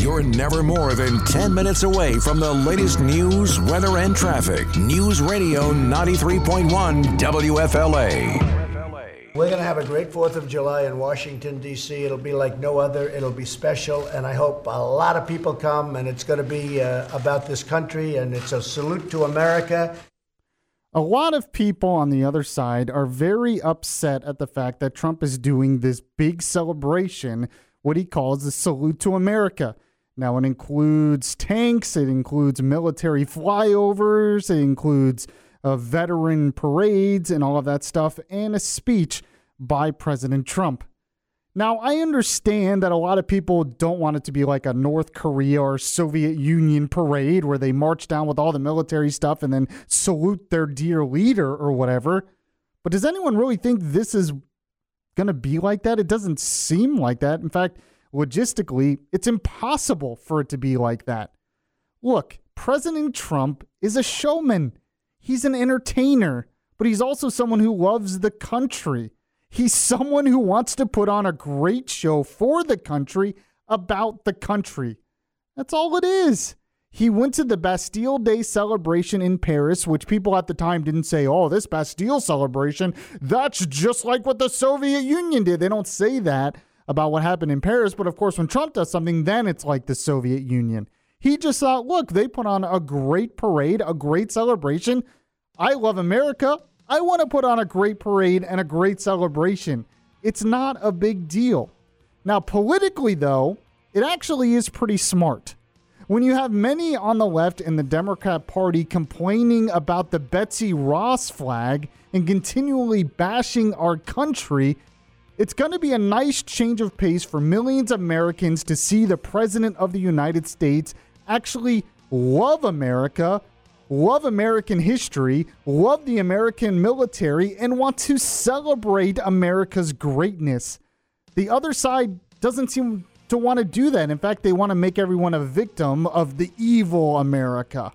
You're never more than 10 minutes away from the latest news, weather, and traffic. News Radio 93.1 WFLA. We're going to have a great 4th of July in Washington, D.C. It'll be like no other. It'll be special, and I hope a lot of people come, and it's going to be uh, about this country, and it's a salute to America. A lot of people on the other side are very upset at the fact that Trump is doing this big celebration, what he calls the salute to America. Now, it includes tanks, it includes military flyovers, it includes uh, veteran parades and all of that stuff, and a speech by President Trump. Now, I understand that a lot of people don't want it to be like a North Korea or Soviet Union parade where they march down with all the military stuff and then salute their dear leader or whatever. But does anyone really think this is going to be like that? It doesn't seem like that. In fact, logistically, it's impossible for it to be like that. Look, President Trump is a showman, he's an entertainer, but he's also someone who loves the country. He's someone who wants to put on a great show for the country about the country. That's all it is. He went to the Bastille Day celebration in Paris, which people at the time didn't say, oh, this Bastille celebration, that's just like what the Soviet Union did. They don't say that about what happened in Paris. But of course, when Trump does something, then it's like the Soviet Union. He just thought, look, they put on a great parade, a great celebration. I love America. I want to put on a great parade and a great celebration. It's not a big deal. Now, politically, though, it actually is pretty smart. When you have many on the left in the Democrat Party complaining about the Betsy Ross flag and continually bashing our country, it's going to be a nice change of pace for millions of Americans to see the President of the United States actually love America, love American history, love the American military, and want to celebrate America's greatness. The other side doesn't seem to want to do that. In fact, they want to make everyone a victim of the evil America.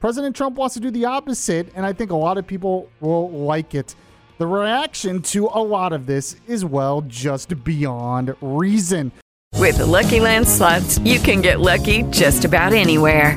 President Trump wants to do the opposite, and I think a lot of people will like it. The reaction to a lot of this is, well, just beyond reason. With the Lucky Land slots, you can get lucky just about anywhere.